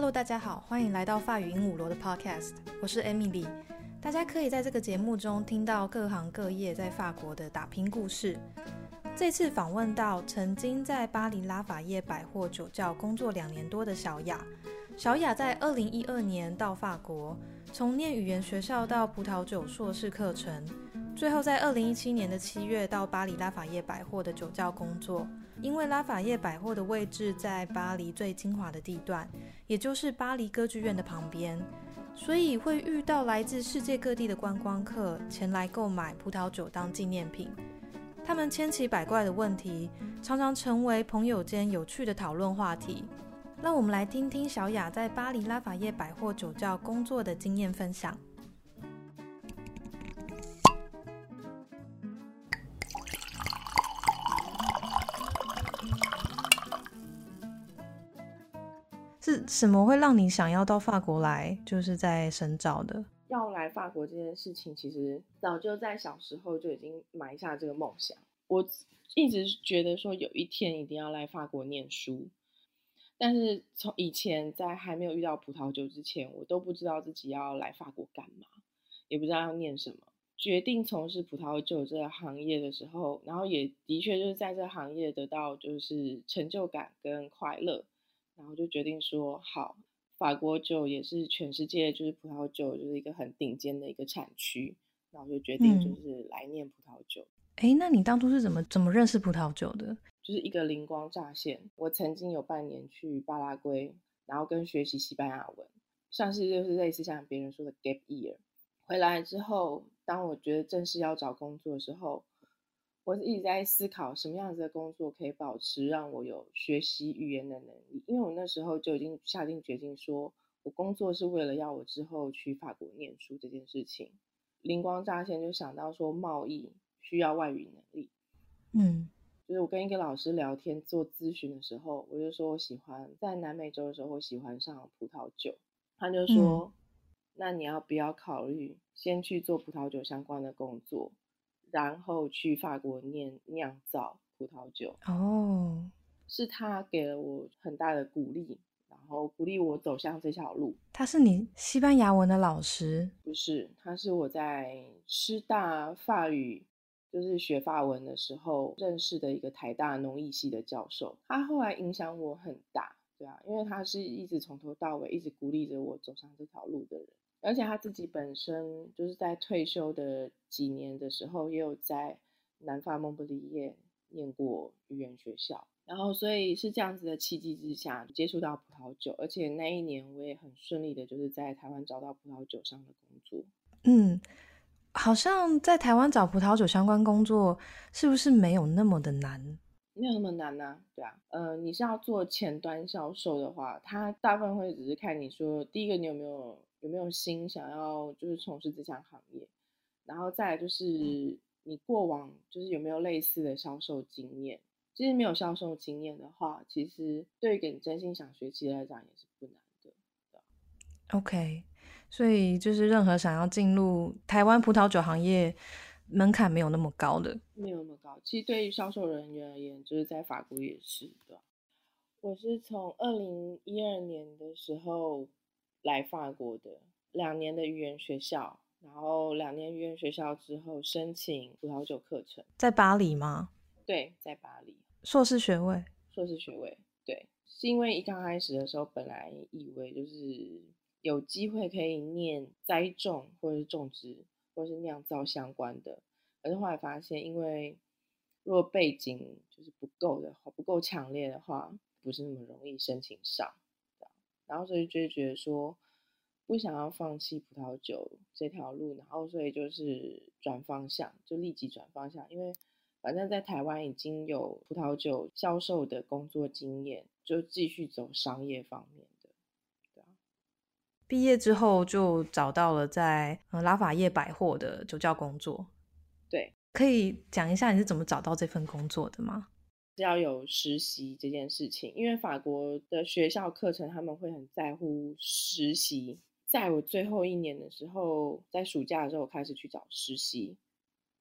Hello，大家好，欢迎来到法语鹦鹉螺的 Podcast，我是 Emily。大家可以在这个节目中听到各行各业在法国的打拼故事。这次访问到曾经在巴黎拉法叶百货酒窖工作两年多的小雅。小雅在二零一二年到法国，从念语言学校到葡萄酒硕士课程，最后在二零一七年的七月到巴黎拉法叶百货的酒窖工作。因为拉法叶百货的位置在巴黎最精华的地段，也就是巴黎歌剧院的旁边，所以会遇到来自世界各地的观光客前来购买葡萄酒当纪念品。他们千奇百怪的问题，常常成为朋友间有趣的讨论话题。让我们来听听小雅在巴黎拉法叶百货酒窖工作的经验分享。什么会让你想要到法国来，就是在深造的？要来法国这件事情，其实早就在小时候就已经埋下这个梦想。我一直觉得说有一天一定要来法国念书，但是从以前在还没有遇到葡萄酒之前，我都不知道自己要来法国干嘛，也不知道要念什么。决定从事葡萄酒这个行业的时候，然后也的确就是在这行业得到就是成就感跟快乐。然后就决定说好，法国酒也是全世界就是葡萄酒就是一个很顶尖的一个产区，然后就决定就是来念葡萄酒。哎，那你当初是怎么怎么认识葡萄酒的？就是一个灵光乍现。我曾经有半年去巴拉圭，然后跟学习西班牙文，算是就是类似像别人说的 gap year。回来之后，当我觉得正式要找工作的时候。我是一直在思考什么样子的工作可以保持让我有学习语言的能力，因为我那时候就已经下定决心，说我工作是为了要我之后去法国念书这件事情。灵光乍现，就想到说贸易需要外语能力，嗯，就是我跟一个老师聊天做咨询的时候，我就说我喜欢在南美洲的时候，我喜欢上葡萄酒，他就说，那你要不要考虑先去做葡萄酒相关的工作？然后去法国念酿造葡萄酒哦，是他给了我很大的鼓励，然后鼓励我走向这条路。他是你西班牙文的老师？不是，他是我在师大法语，就是学法文的时候认识的一个台大农艺系的教授。他后来影响我很大，对啊，因为他是一直从头到尾一直鼓励着我走上这条路的人。而且他自己本身就是在退休的几年的时候，也有在南法蒙布利耶念过语言学校，然后所以是这样子的契机之下接触到葡萄酒，而且那一年我也很顺利的，就是在台湾找到葡萄酒上的工作。嗯，好像在台湾找葡萄酒相关工作，是不是没有那么的难？没有那么难呢，对啊，呃，你是要做前端销售的话，他大部分会只是看你说，第一个你有没有。有没有心想要就是从事这项行业，然后再就是你过往就是有没有类似的销售经验？其实没有销售经验的话，其实对于给你真心想学习来讲也是不难的。OK，所以就是任何想要进入台湾葡萄酒行业，门槛没有那么高的，没有那么高。其实对于销售人员而言，就是在法国也是的。我是从二零一二年的时候。来法国的两年的语言学校，然后两年语言学校之后申请葡萄酒课程，在巴黎吗？对，在巴黎，硕士学位，硕士学位，对，是因为一刚开始的时候，本来以为就是有机会可以念栽种或者是种植或者是酿造相关的，可是后来发现，因为若背景就是不够的话，不够强烈的话，不是那么容易申请上。然后所以就觉得说不想要放弃葡萄酒这条路，然后所以就是转方向，就立即转方向，因为反正在台湾已经有葡萄酒销售的工作经验，就继续走商业方面的。对啊，毕业之后就找到了在拉法叶百货的酒窖工作。对，可以讲一下你是怎么找到这份工作的吗？要有实习这件事情，因为法国的学校课程他们会很在乎实习。在我最后一年的时候，在暑假的时候我开始去找实习。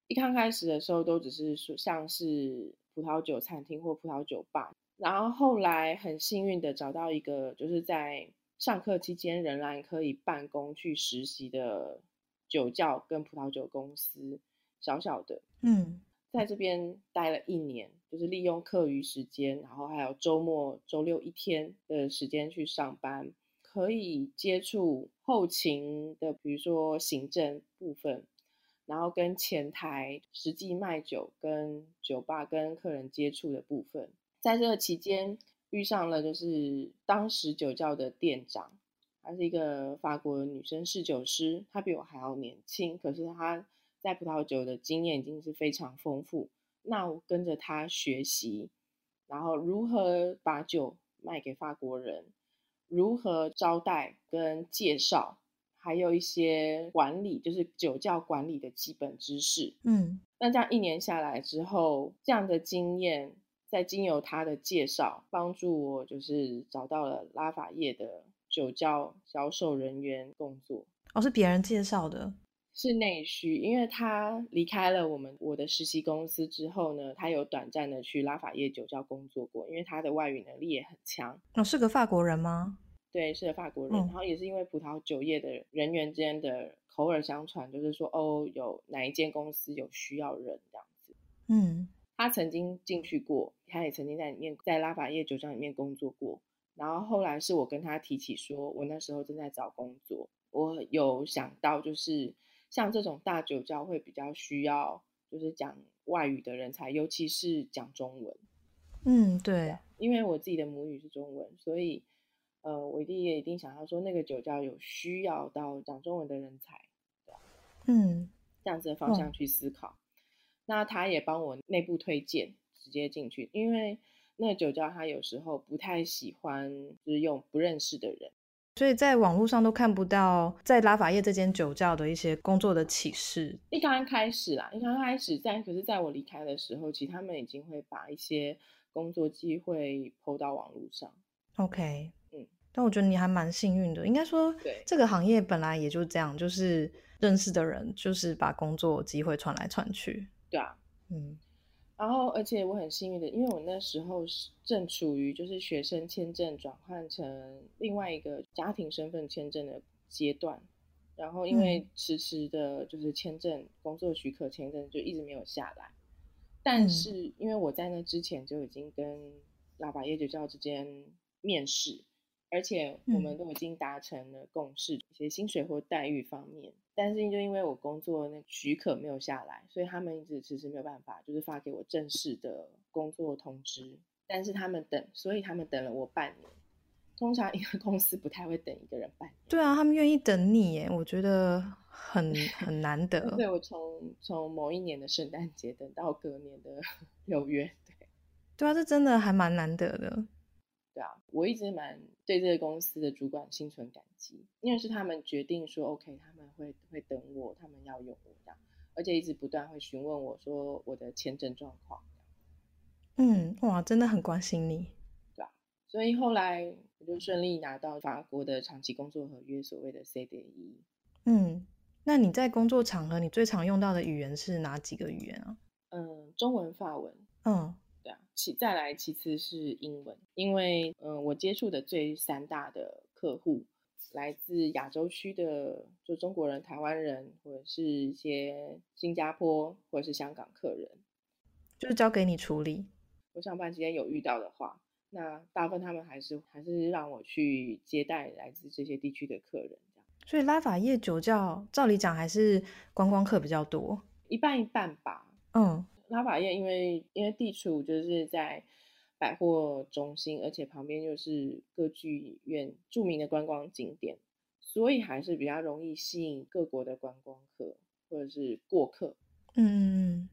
一刚开始的时候都只是说像是葡萄酒餐厅或葡萄酒吧，然后后来很幸运的找到一个就是在上课期间仍然可以办公去实习的酒窖跟葡萄酒公司，小小的，嗯在这边待了一年，就是利用课余时间，然后还有周末、周六一天的时间去上班，可以接触后勤的，比如说行政部分，然后跟前台实际卖酒、跟酒吧跟客人接触的部分。在这个期间，遇上了就是当时酒窖的店长，她是一个法国女生侍酒师，她比我还要年轻，可是她在葡萄酒的经验已经是非常丰富。那我跟着他学习，然后如何把酒卖给法国人，如何招待跟介绍，还有一些管理，就是酒窖管理的基本知识。嗯那这样一年下来之后，这样的经验，再经由他的介绍，帮助我就是找到了拉法叶的酒窖销售人员工作。哦，是别人介绍的。是内需，因为他离开了我们我的实习公司之后呢，他有短暂的去拉法叶酒窖工作过，因为他的外语能力也很强。哦，是个法国人吗？对，是个法国人，嗯然后也是因为葡萄酒业的人员之间的口耳相传，就是说哦，有哪一间公司有需要人这样子。嗯他曾经进去过，他也曾经在里面在拉法叶酒窖里面工作过。然后后来是我跟他提起说，我那时候正在找工作，我有想到就是像这种大酒窖会比较需要就是讲外语的人才，尤其是讲中文，嗯，对，因为我自己的母语是中文，所以呃，我一定也一定想要说那个酒窖有需要到讲中文的人才，嗯这样子的方向去思考。那他也帮我内部推荐，直接进去，因为那个酒窖他有时候不太喜欢就是用不认识的人。所以在网络上都看不到在拉法叶这间酒窖的一些工作的启示。一刚刚开始啦，一刚刚开始在，可是在我离开的时候，其实他们已经会把一些工作机会抛到网络上。OK，嗯，但我觉得你还蛮幸运的，应该说对这个行业本来也就这样，就是认识的人就是把工作机会传来传去。对啊，嗯然后而且我很幸运的，因为我那时候是正处于就是学生签证转换成另外一个家庭身份签证的阶段，然后因为嗯。迟迟的就是签证工作许可签证就一直没有下来，但嗯。是因为我在那之前就已经跟拉法叶酒窖之间面试，而且我们嗯都已经达成了共识，一些薪水或待遇方面。但是就因为我工作那许可没有下来，所以他们一直迟迟没有办法，就是发给我正式的工作通知。但是他们等，所以他们等了我半年。通常一个公司不太会等一个人半年，对啊，他们愿意等你耶，我觉得很很难得。对我从从某一年的圣诞节等到隔年的 六月，对对啊，这真的还蛮难得的。对啊，我一直蛮对这个公司的主管心存感激，因为是他们决定说 OK，他们会会等我，他们要用我这样，而且一直不断会询问我说我的签证状况，嗯，哇，真的很关心你。所以后来我就顺利拿到法国的长期工作合约，所谓的 CDE。嗯，那你在工作场合，你最常用到的语言是哪几个语言啊？嗯，中文、法文，嗯其再来其次是英文，因为嗯，我接触的最三大的客户来自亚洲区的，就中国人、台湾人，或者是一些新加坡或者是香港客人。就是交给你处理。我上班期间有遇到的话，那大部分他们还是还是让我去接待来自这些地区的客人，这样所以拉法叶酒窖照理讲还是观光客比较多。一半一半吧。嗯拉法叶因为因为地处就是在百货中心，而且旁边又是歌剧院著名的观光景点，所以还是比较容易吸引各国的观光客或者是过客。嗯。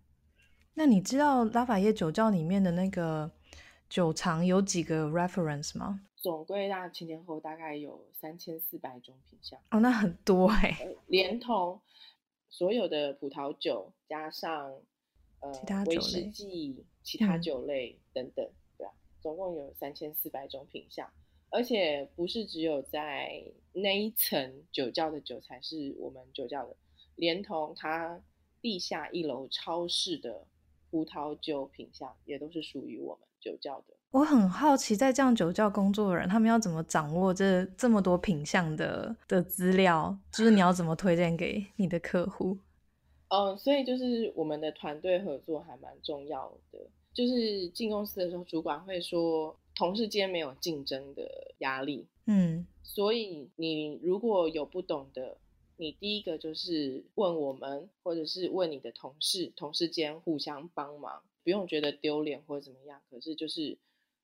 那你知道拉法叶酒窖里面的那个酒藏有几个 reference 吗？总归大前前后大概有三千四百种品相，哦，那很多哎、呃 连同所有的葡萄酒加上呃其他士类忌、其他嗯酒类等等，对啊，总共有三千四百种品相，而且不是只有在那一层酒窖的酒才是我们酒窖的，连同它地下一楼超市的葡萄酒品相也都是属于我们酒窖的。我很好奇，在这样酒窖工作的人，他们要怎么掌握这这么多品相的的资料？就是你 要怎么推荐给你的客户？嗯，所以就是我们的团队合作还蛮重要的。就是进公司的时候，主管会说，同事间没有竞争的压力。嗯，所以你如果有不懂的，你第一个就是问我们，或者是问你的同事，同事间互相帮忙，不用觉得丢脸或者怎么样。可是就是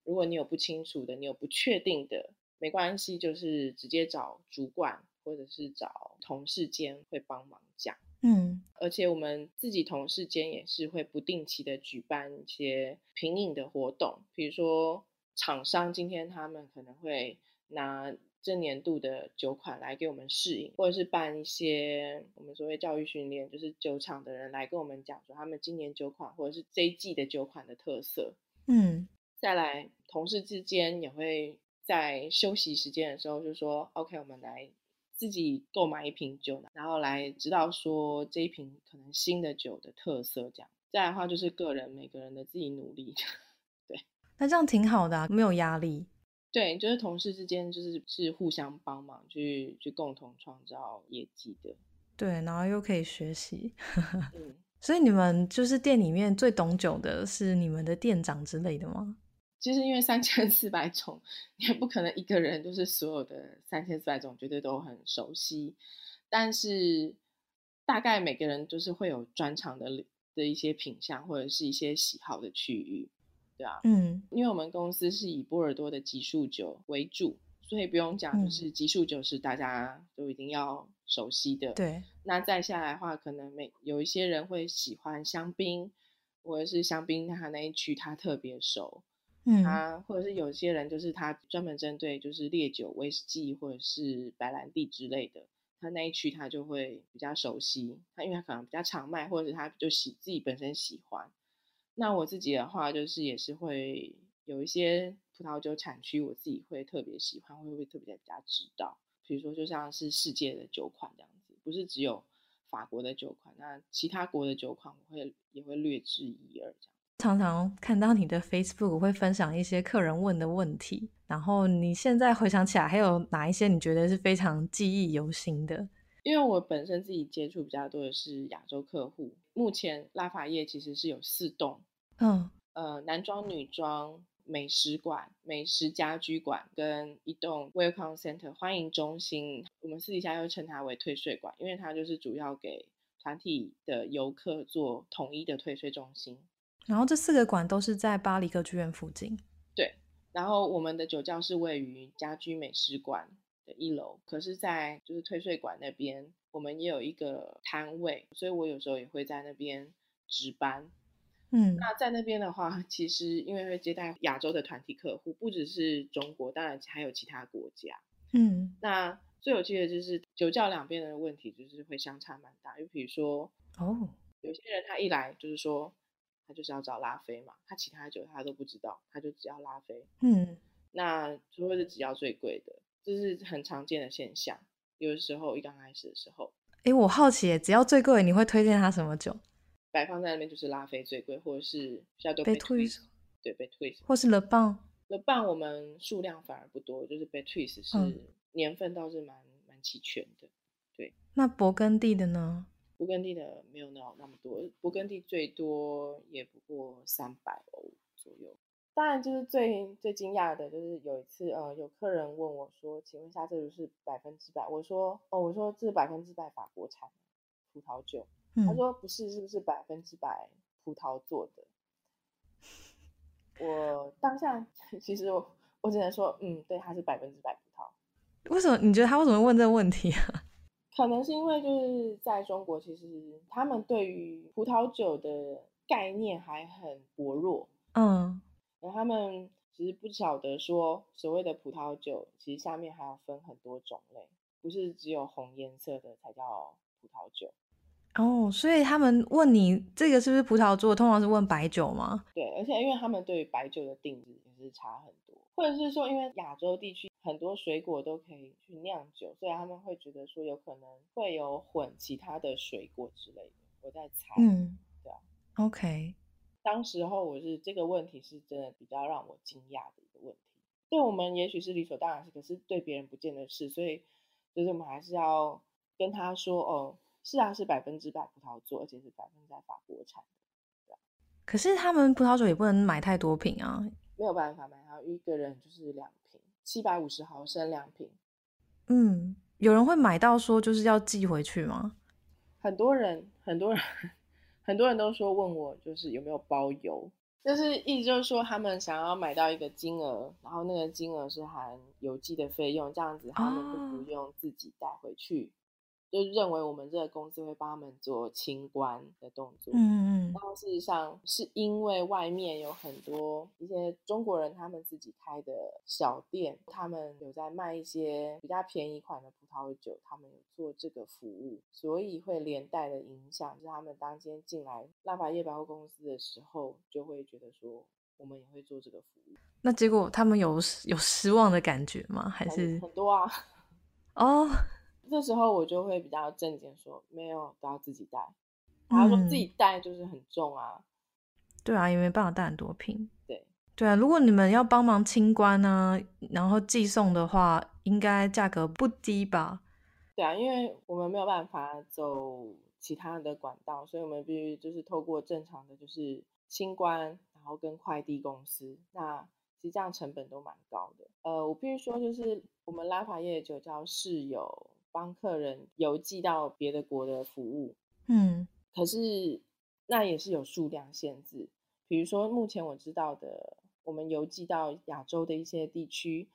如果你有不清楚的，你有不确定的，没关系，就是直接找主管或者是找同事间会帮忙讲。嗯，而且我们自己同事间也是会不定期的举办一些品饮的活动，比如说厂商今天他们可能会拿。这年度的酒款来给我们试饮，或者是办一些我们所谓教育训练，就是酒厂的人来跟我们讲说他们今年酒款或者是这一季的酒款的特色。嗯，再来，同事之间也会在休息时间的时候就说，OK，我们来自己购买一瓶酒，然后来知道说这一瓶可能新的酒的特色。这样，再来的话就是个人每个人的自己努力。对，那这样挺好的，啊没有压力。对，就是同事之间，就是是互相帮忙，去去共同创造业绩的。对，然后又可以学习。嗯，所以你们就是店里面最懂酒的是你们的店长之类的吗？其实因为三千四百种，也不可能一个人就是所有的三千四百种绝对都很熟悉，但是大概每个人就是会有专长的的一些品相，或者是一些喜好的区域。对啊，嗯，因为我们公司是以波尔多的级数酒为主，所以不用讲，就是级数酒是大家都一定要熟悉的。对，那再下来的话，可能每有一些人会喜欢香槟，或者是香槟它那一区它特别熟，嗯，他或者是有些人就是他专门针对就是烈酒、威士忌或者是白兰地之类的，他那一区他就会比较熟悉，他因为他可能比较常卖，或者是他就喜自己本身喜欢。那我自己的话，就是也是会有一些葡萄酒产区，我自己会特别喜欢，会不会特别比较知道？比如说，就像是世界的酒款这样子，不是只有法国的酒款，那其他国的酒款，我会也会略知一二这样。常常看到你的 Facebook 会分享一些客人问的问题，然后你现在回想起来，还有哪一些你觉得是非常记忆犹新的？因为我本身自己接触比较多的是亚洲客户。目前拉法叶其实是有四栋，嗯，呃，男装、女装、美食馆、美食家居馆跟一栋 Welcome Center 欢迎中心。我们私底下又称它为退税馆，因为它就是主要给团体的游客做统一的退税中心。然后这四个馆都是在巴黎歌剧院附近。对，然后我们的酒窖是位于家居美食馆。的一楼，可是，在就是退税馆那边，我们也有一个摊位，所以我有时候也会在那边值班。嗯，那在那边的话，其实因为会接待亚洲的团体客户，不只是中国，当然还有其他国家。嗯，那最有趣的就是酒窖两边的问题，就是会相差蛮大。就比如说，哦，有些人他一来就是说，他就是要找拉菲嘛，他其他酒他都不知道，他就只要拉菲。嗯，那除非是只要最贵的。这是很常见的现象，有的时候一刚开始的时候，哎，我好奇，只要最贵，你会推荐他什么酒？摆放在那边就是拉菲最贵，或者是下都被推，对，被推，或是 Le Bon，Le Bon 我们数量反而不多，就是被 twist 是年份倒是蛮蛮齐全的，对。那勃艮第的呢？勃艮第的没有那那么多，勃艮第最多也不过三百欧左右。当然，就是最最惊讶的，就是有一次，呃，有客人问我说：“请问一下，这个是百分之百？”我说：“哦，我说这是百分之百法国产葡萄酒。”他说：“不是，是不是百分之百葡萄做的？”我当下 其实我我只能说，嗯，对，它是百分之百葡萄。为什么？你觉得他为什么问这个问题啊？可能是因为就是在中国，其实他们对于葡萄酒的概念还很薄弱。嗯。然后他们其实不晓得说，所谓的葡萄酒其实下面还要分很多种类，不是只有红颜色的才叫葡萄酒。哦，所以他们问你这个是不是葡萄做，通常是问白酒吗？对，而且因为他们对于白酒的定义也是差很多，或者是说因为亚洲地区很多水果都可以去酿酒，所以他们会觉得说有可能会有混其他的水果之类的。我在猜，嗯，对啊，OK。当时候我是这个问题是真的比较让我惊讶的一个问题。对我们也许是理所当然，是可是对别人不见得是，所以就是我们还是要跟他说哦，是啊，是百分之百葡萄做，而且是百分之百法国产的。可是他们葡萄酒也不能买太多瓶啊，没有办法买，他一个人就是两瓶，七百五十毫升两瓶。嗯，有人会买到说就是要寄回去吗？很多人，很多人，很多人都说问我就是有没有包邮，就是意思就是说他们想要买到一个金额，然后那个金额是含邮寄的费用，这样子他们就不用自己带回去。就认为我们这个公司会帮他们做清关的动作，嗯嗯，然后事实上是因为外面有很多一些中国人他们自己开的小店，他们有在卖一些比较便宜款的葡萄酒，他们有做这个服务，所以会连带的影响，就是他们当天进来拉法叶百货公司的时候，就会觉得说我们也会做这个服务。那结果他们有有失望的感觉吗？还是很多啊？哦。这时候我就会比较正经说，没有都要自己带。他说自己带就是很重啊，对啊，也没办法带很多瓶。对对啊，如果你们要帮忙清关呢，然后寄送的话，应该价格不低吧？对啊，因为我们没有办法走其他的管道，所以我们必须就是透过正常的就是清关，然后跟快递公司，那其实这样成本都蛮高的。呃，我必须说，就是我们拉法叶酒窖是有。帮客人邮寄到别的国的服务，嗯，可是那也是有数量限制。比如说，目前我知道的，我们邮寄到亚洲的一些地区，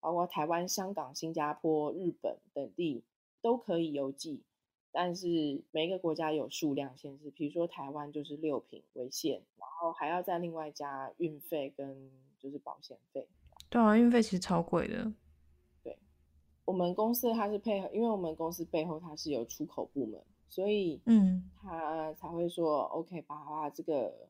包括台湾、香港、新加坡、日本等地都可以邮寄，但是每个国家有数量限制。比如说台湾就是六瓶为限，然后还要再另外加运费跟就是保险费。对啊，运费其实超贵的。我们公司它是配合，因为我们公司背后它是有出口部门，所以嗯，他才会说 OK，把这个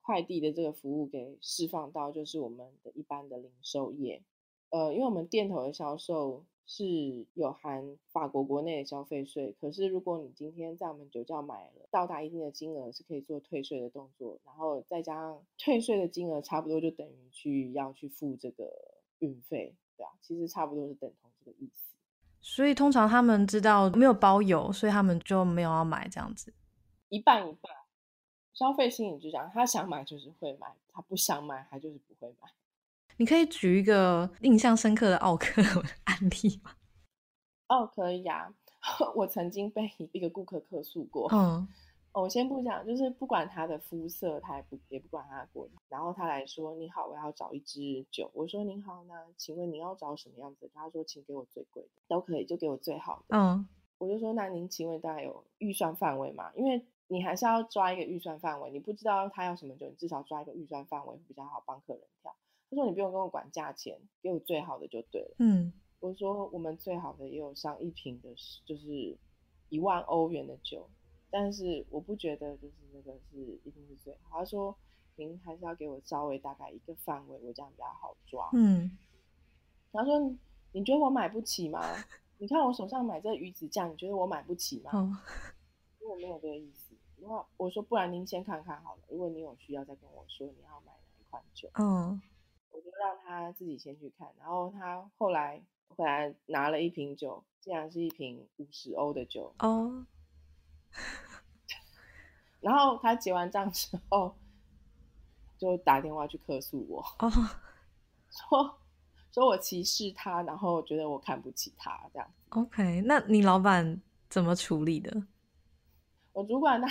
快递的这个服务给释放到就是我们的一般的零售业。呃，因为我们店头的销售是有含法国国内的消费税，可是如果你今天在我们酒窖买了到达一定的金额，是可以做退税的动作，然后再加上退税的金额，差不多就等于去要去付这个运费。对啊，其实差不多是等同这个意思。所以通常他们知道没有包邮，所以他们就没有要买这样子。一半一半，消费心理就这样，他想买就是会买，他不想买他就是不会买。你可以举一个印象深刻的奥克 案例吗？哦，可以啊，我曾经被一个顾客客诉过。嗯。我先不讲，就是不管他的肤色，他也不也不管他的国然后他来说：“你好，我要找一支酒。”我说：“您好，那请问你要找什么样子？”他说：“请给我最贵的，都可以，就给我最好的。”嗯，我就说：“那您请问大概有预算范围吗？因为你还是要抓一个预算范围，你不知道他要什么酒，你至少抓一个预算范围比较好帮客人挑。”他说：“你不用跟我管价钱，给我最好的就对了。”嗯，我说：“我们最好的也有上一瓶的，就是一万欧元的酒。”但是我不觉得就是那个是一定是最好。他说：“您还是要给我稍微大概一个范围，我这样比较好抓。”嗯。他说：“你觉得我买不起吗？你看我手上买这鱼子酱，你觉得我买不起吗？”哦。我没有这个意思。然后我说：“不然您先看看好了，如果你有需要再跟我说你要买哪一款酒。”嗯。我就让他自己先去看。然后他后来回来拿了一瓶酒，竟然是一瓶五十欧的酒。哦。然后他结完账之后，就打电话去客诉我，说说我歧视他，然后觉得我看不起他这样。OK，那你老板怎么处理的？我主管他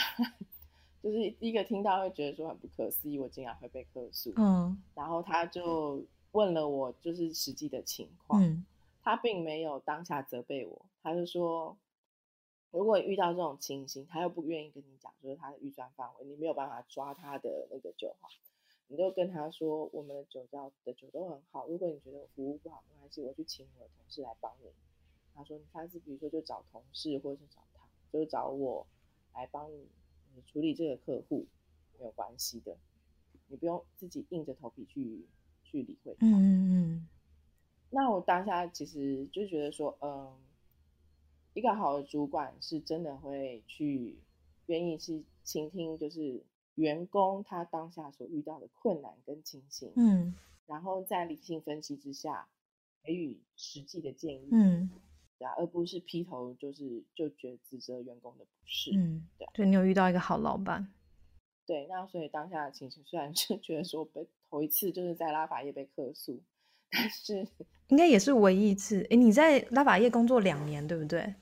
就是第一个听到会觉得说很不可思议，我竟然会被客诉。嗯，然后他就问了我就是实际的情况，嗯，他并没有当下责备我，他就说。如果遇到这种情形，他又不愿意跟你讲，就是他的预算范围，你没有办法抓他的那个酒哈，你就跟他说，我们的酒窖的酒都很好。如果你觉得服务不好，没关系，我去请我的同事来帮你。他说，你下次比如说就找同事，或者是找他，就是找我来帮你处理这个客户，没有关系的，你不用自己硬着头皮去去理会他。嗯嗯嗯。那我当下其实就觉得说，嗯。一个好的主管是真的会去愿意去倾听，就是员工他当下所遇到的困难跟情形，嗯。然后在理性分析之下给予实际的建议，嗯。对啊，而不是劈头就是就觉得指责员工的不是，嗯对啊，就你有遇到一个好老板，对，那所以当下的情绪虽然是 觉得说被头一次就是在拉法叶被客诉，但是应该也是唯一一次。诶，你在拉法叶工作两年，对不对？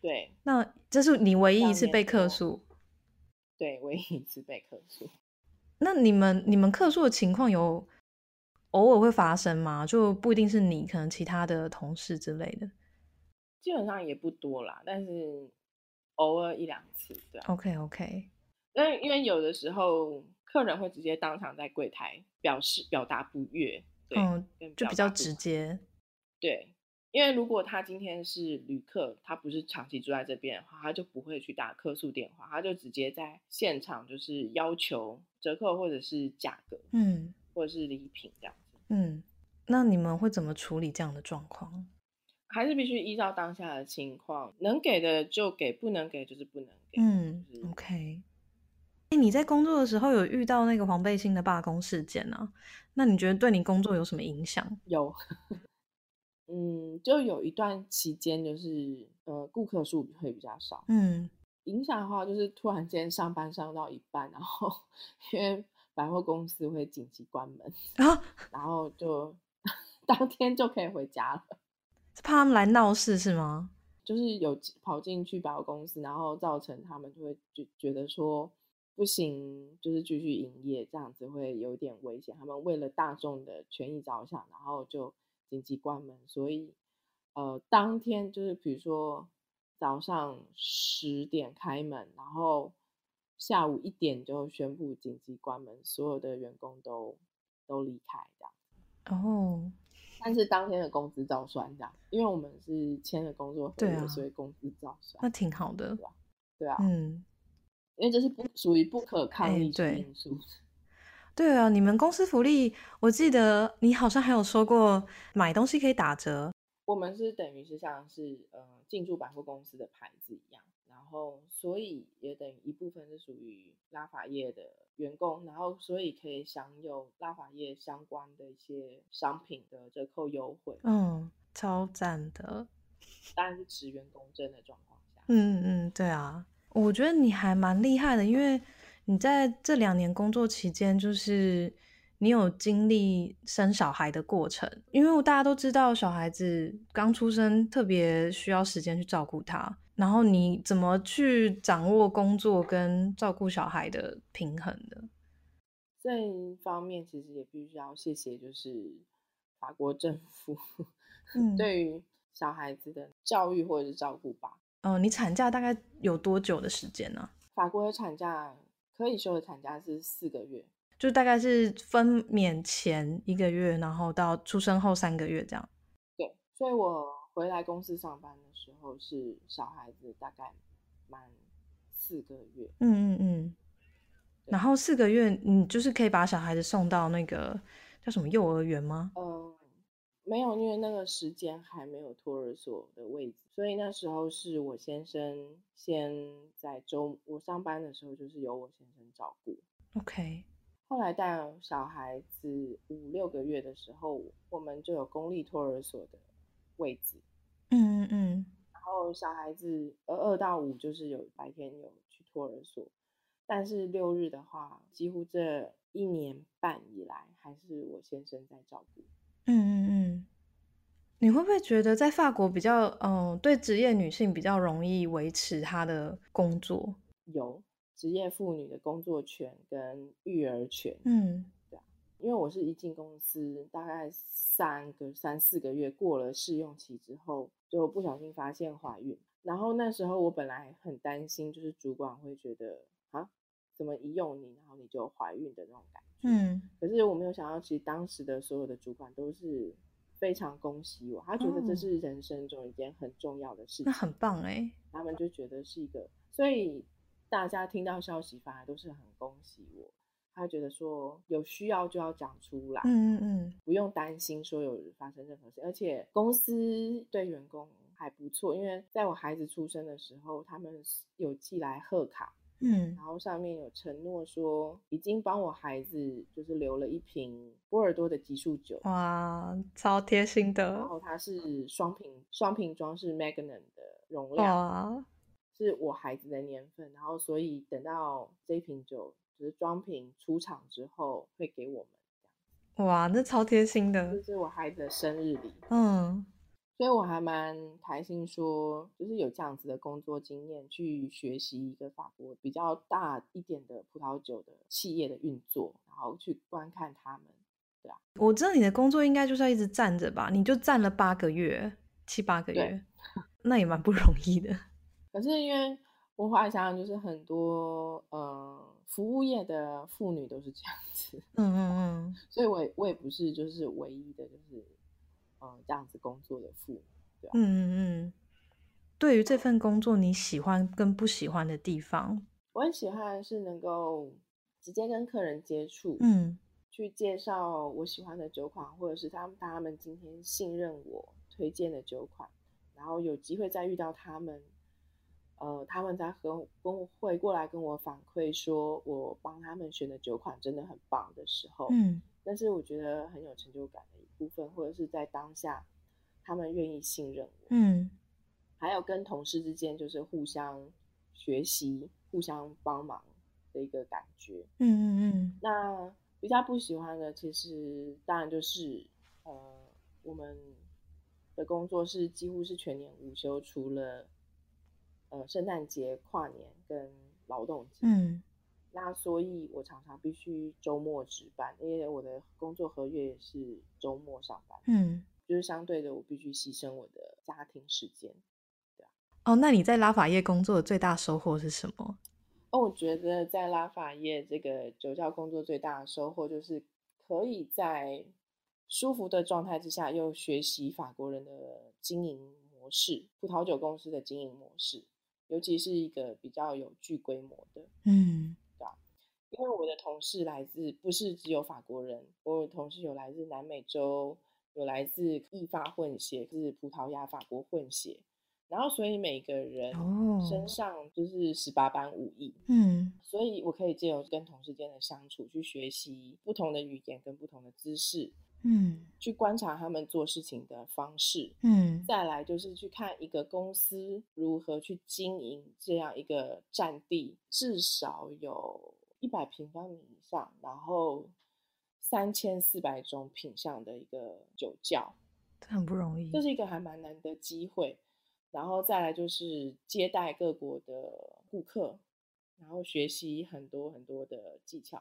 对那这是你唯一一次被两年多客诉。对 唯一一次被客诉。那你们你们客诉的情况有偶尔会发生吗？就不一定是你，可能其他的同事之类的。基本上也不多啦，但是偶尔一两次，对啊。OK OK，但因为有的时候客人会直接当场在柜台表示表达不悦，对，嗯，就比较直接。对，因为如果他今天是旅客，他不是长期住在这边的话，他就不会去打客诉电话，他就直接在现场就是要求折扣或者是价格嗯或者是礼品这样子，嗯，那你们会怎么处理这样的状况？还是必须依照当下的情况，能给的就给，不能给就是不能给。嗯就是，OK。哎，你在工作的时候有遇到那个黄背心的罢工事件啊？那你觉得对你工作有什么影响？有，嗯，就有一段期间就是呃顾客数会比较少，嗯影响的话就是突然间上班上到一半，然后因为百货公司会紧急关门，啊，然后就 当天就可以回家了。是怕他们来闹事是吗？就是有跑进去百货公司，然后造成他们就会觉觉得说不行，就是继续营业，这样子会有点危险。他们为了大众的权益着想，然后就紧急关门。所以，呃，当天就是比如说早上十点开门，然后下午一点就宣布紧急关门，所有的员工都都离开这样。哦，但是当天的工资照算这样，因为我们是签了工作合约，啊所以工资照算。那挺好的。对啊，嗯，因为这是不属于不可抗哎力的因素。对啊，你们公司福利，我记得你好像还有说过买东西可以打折。我们是等于是像是呃进驻百货公司的牌子一样，然后所以也等于一部分是属于拉法叶的员工，然后所以可以享有拉法叶相关的一些商品的折扣优惠，嗯，超赞的。当然是持员工证的状况下。嗯嗯嗯，对啊，我觉得你还蛮厉害的，因为你在这两年工作期间，就是你有经历生小孩的过程，因为大家都知道小孩子刚出生特别需要时间去照顾他，然后你怎么去掌握工作跟照顾小孩的平衡的？这一方面其实也必须要谢谢，就是法国政府 嗯，，对于小孩子的教育或者是照顾吧。嗯、你产假大概有多久的时间呢、法国的产假可以休的产假是四个月，就大概是分娩前一个月，然后到出生后三个月这样。对，所以我回来公司上班的时候是小孩子大概满四个月，嗯嗯嗯。然后四个月，你就是可以把小孩子送到那个叫什么幼儿园吗？嗯，没有，因为那个时间还没有托儿所的位置，所以那时候是我先生先在周我上班的时候就是由我先生照顾，OK，后来带小孩子五六个月的时候，我们就有公立托儿所的位置。嗯嗯嗯，然后小孩子呃二到五就是有白天有去托儿所，但是六日的话，几乎这一年半以来还是我先生在照顾。嗯嗯嗯。你会不会觉得在法国比较，嗯，对职业女性比较容易维持她的工作？有职业妇女的工作权跟育儿权，嗯因为我是一进公司大概三个三四个月过了试用期之后，就不小心发现怀孕，然后那时候我本来很担心，就是主管会觉得啊，怎么一用你，然后你就怀孕的那种感觉。嗯可是我没有想到，其实当时的所有的主管都是非常恭喜我，他觉得这哦是人生中一件很重要的事情，那很棒哎。他们就觉得是一个，所以大家听到消息反而都是很恭喜我，他觉得说有需要就要讲出来，嗯嗯嗯不用担心说有发生任何事，而且公司对员工还不错，因为在我孩子出生的时候，他们有寄来贺卡，嗯，然后上面有承诺说已经帮我孩子就是留了一瓶波尔多的级数酒，哇，超贴心的然的，后它是双瓶双瓶装是 Magnum 的容量，哇，是我孩子的年份，然后所以等到这瓶酒就是装瓶出厂之后会给我们，哇，那超贴心的这的，是我孩子的生日礼。嗯，所以我还蛮开心说，就是有这样子的工作经验，去学习一个法国比较大一点的葡萄酒的企业的运作，然后去观看他们。我知道你的工作应该就是要一直站着吧？你就站了八个月，七八个月，那也蛮不容易的。可是因为我后来想想，就是很多呃服务业的妇女都是这样子，嗯嗯所以我也我也不是就是唯一的，就是呃这样子工作的妇女。嗯嗯嗯嗯。对于这份工作，你喜欢跟不喜欢的地方？我很喜欢是能够直接跟客人接触，嗯去介绍我喜欢的酒款，或者是他们他们今天信任我推荐的酒款，然后有机会再遇到他们，呃，他们在和跟我会过来跟我反馈说我帮他们选的酒款真的很棒的时候，嗯但是我觉得很有成就感的一部分，或者是在当下他们愿意信任我，嗯还有跟同事之间就是互相学习、互相帮忙的一个感觉。嗯嗯嗯那比较不喜欢的，其实当然就是呃，我们的工作是几乎是全年无休，除了呃圣诞节、跨年跟劳动节。嗯那所以我常常必须周末值班，因为我的工作合约也是周末上班，嗯。就是相对的我必须牺牲我的家庭时间。哦，那你在拉法叶工作的最大收获是什么？哦，我觉得在拉法叶这个酒窖工作最大的收获就是可以在舒服的状态之下，又学习法国人的经营模式，葡萄酒公司的经营模式，尤其是一个比较有具规模的。嗯因为我的同事来自不是只有法国人，我的同事有来自南美洲，有来自意法混血，是葡萄牙法国混血，然后所以每个人哦。身上就是十八般武艺。嗯。所以我可以借由跟同事间的相处，去学习不同的语言跟不同的姿势，嗯去观察他们做事情的方式。嗯再来就是去看一个公司如何去经营这样一个占地，至少有一百平方米以上，然后三千四百种品相的一个酒窖，这很不容易这。是一个还蛮难的机会。然后再来就是接待各国的顾客，然后学习很多很多的技巧。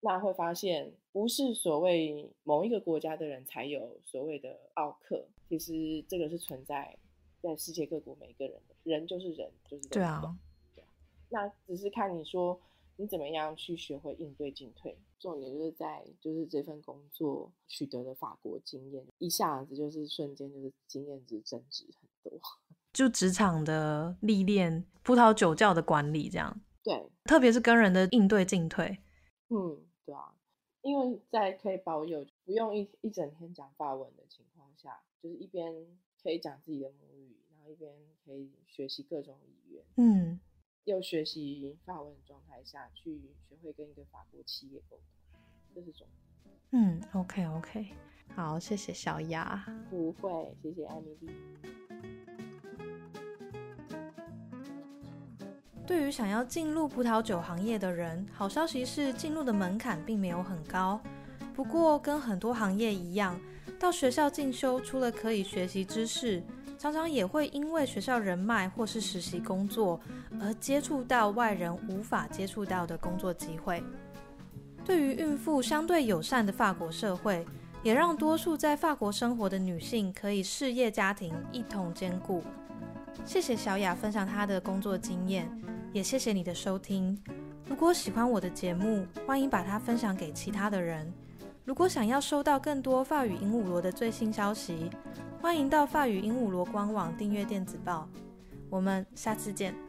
那会发现，不是所谓某一个国家的人才有所谓的奥克，其实这个是存在在世界各国每个人的，人就是人，就是这对样啊，那只是看你说你怎么样去学会应对进退。重点就是在就是这份工作取得的法国经验，一下子就是瞬间就是经验值增值很多。就职场的历练，葡萄酒窖的管理，这样，对，特别是跟人的应对进退。嗯，对啊，因为在可以保有不用一一整天讲法文的情况下，就是一边可以讲自己的母语，然后一边可以学习各种语言，嗯，又学习法文的状态下去学会跟一个法国企业沟通，这是重点。嗯，OK OK，好，谢谢小雅。不会，谢谢艾米丽。对于想要进入葡萄酒行业的人，好消息是进入的门槛并没有很高。不过，跟很多行业一样，到学校进修除了可以学习知识，常常也会因为学校人脉或是实习工作而接触到外人无法接触到的工作机会。对于孕妇相对友善的法国社会，也让多数在法国生活的女性可以事业家庭一同兼顾。谢谢小雅分享她的工作经验，也谢谢你的收听。如果喜欢我的节目，欢迎把它分享给其他的人。如果想要收到更多法语鹦鹉螺的最新消息，欢迎到法语鹦鹉螺官网订阅电子报。我们下次见。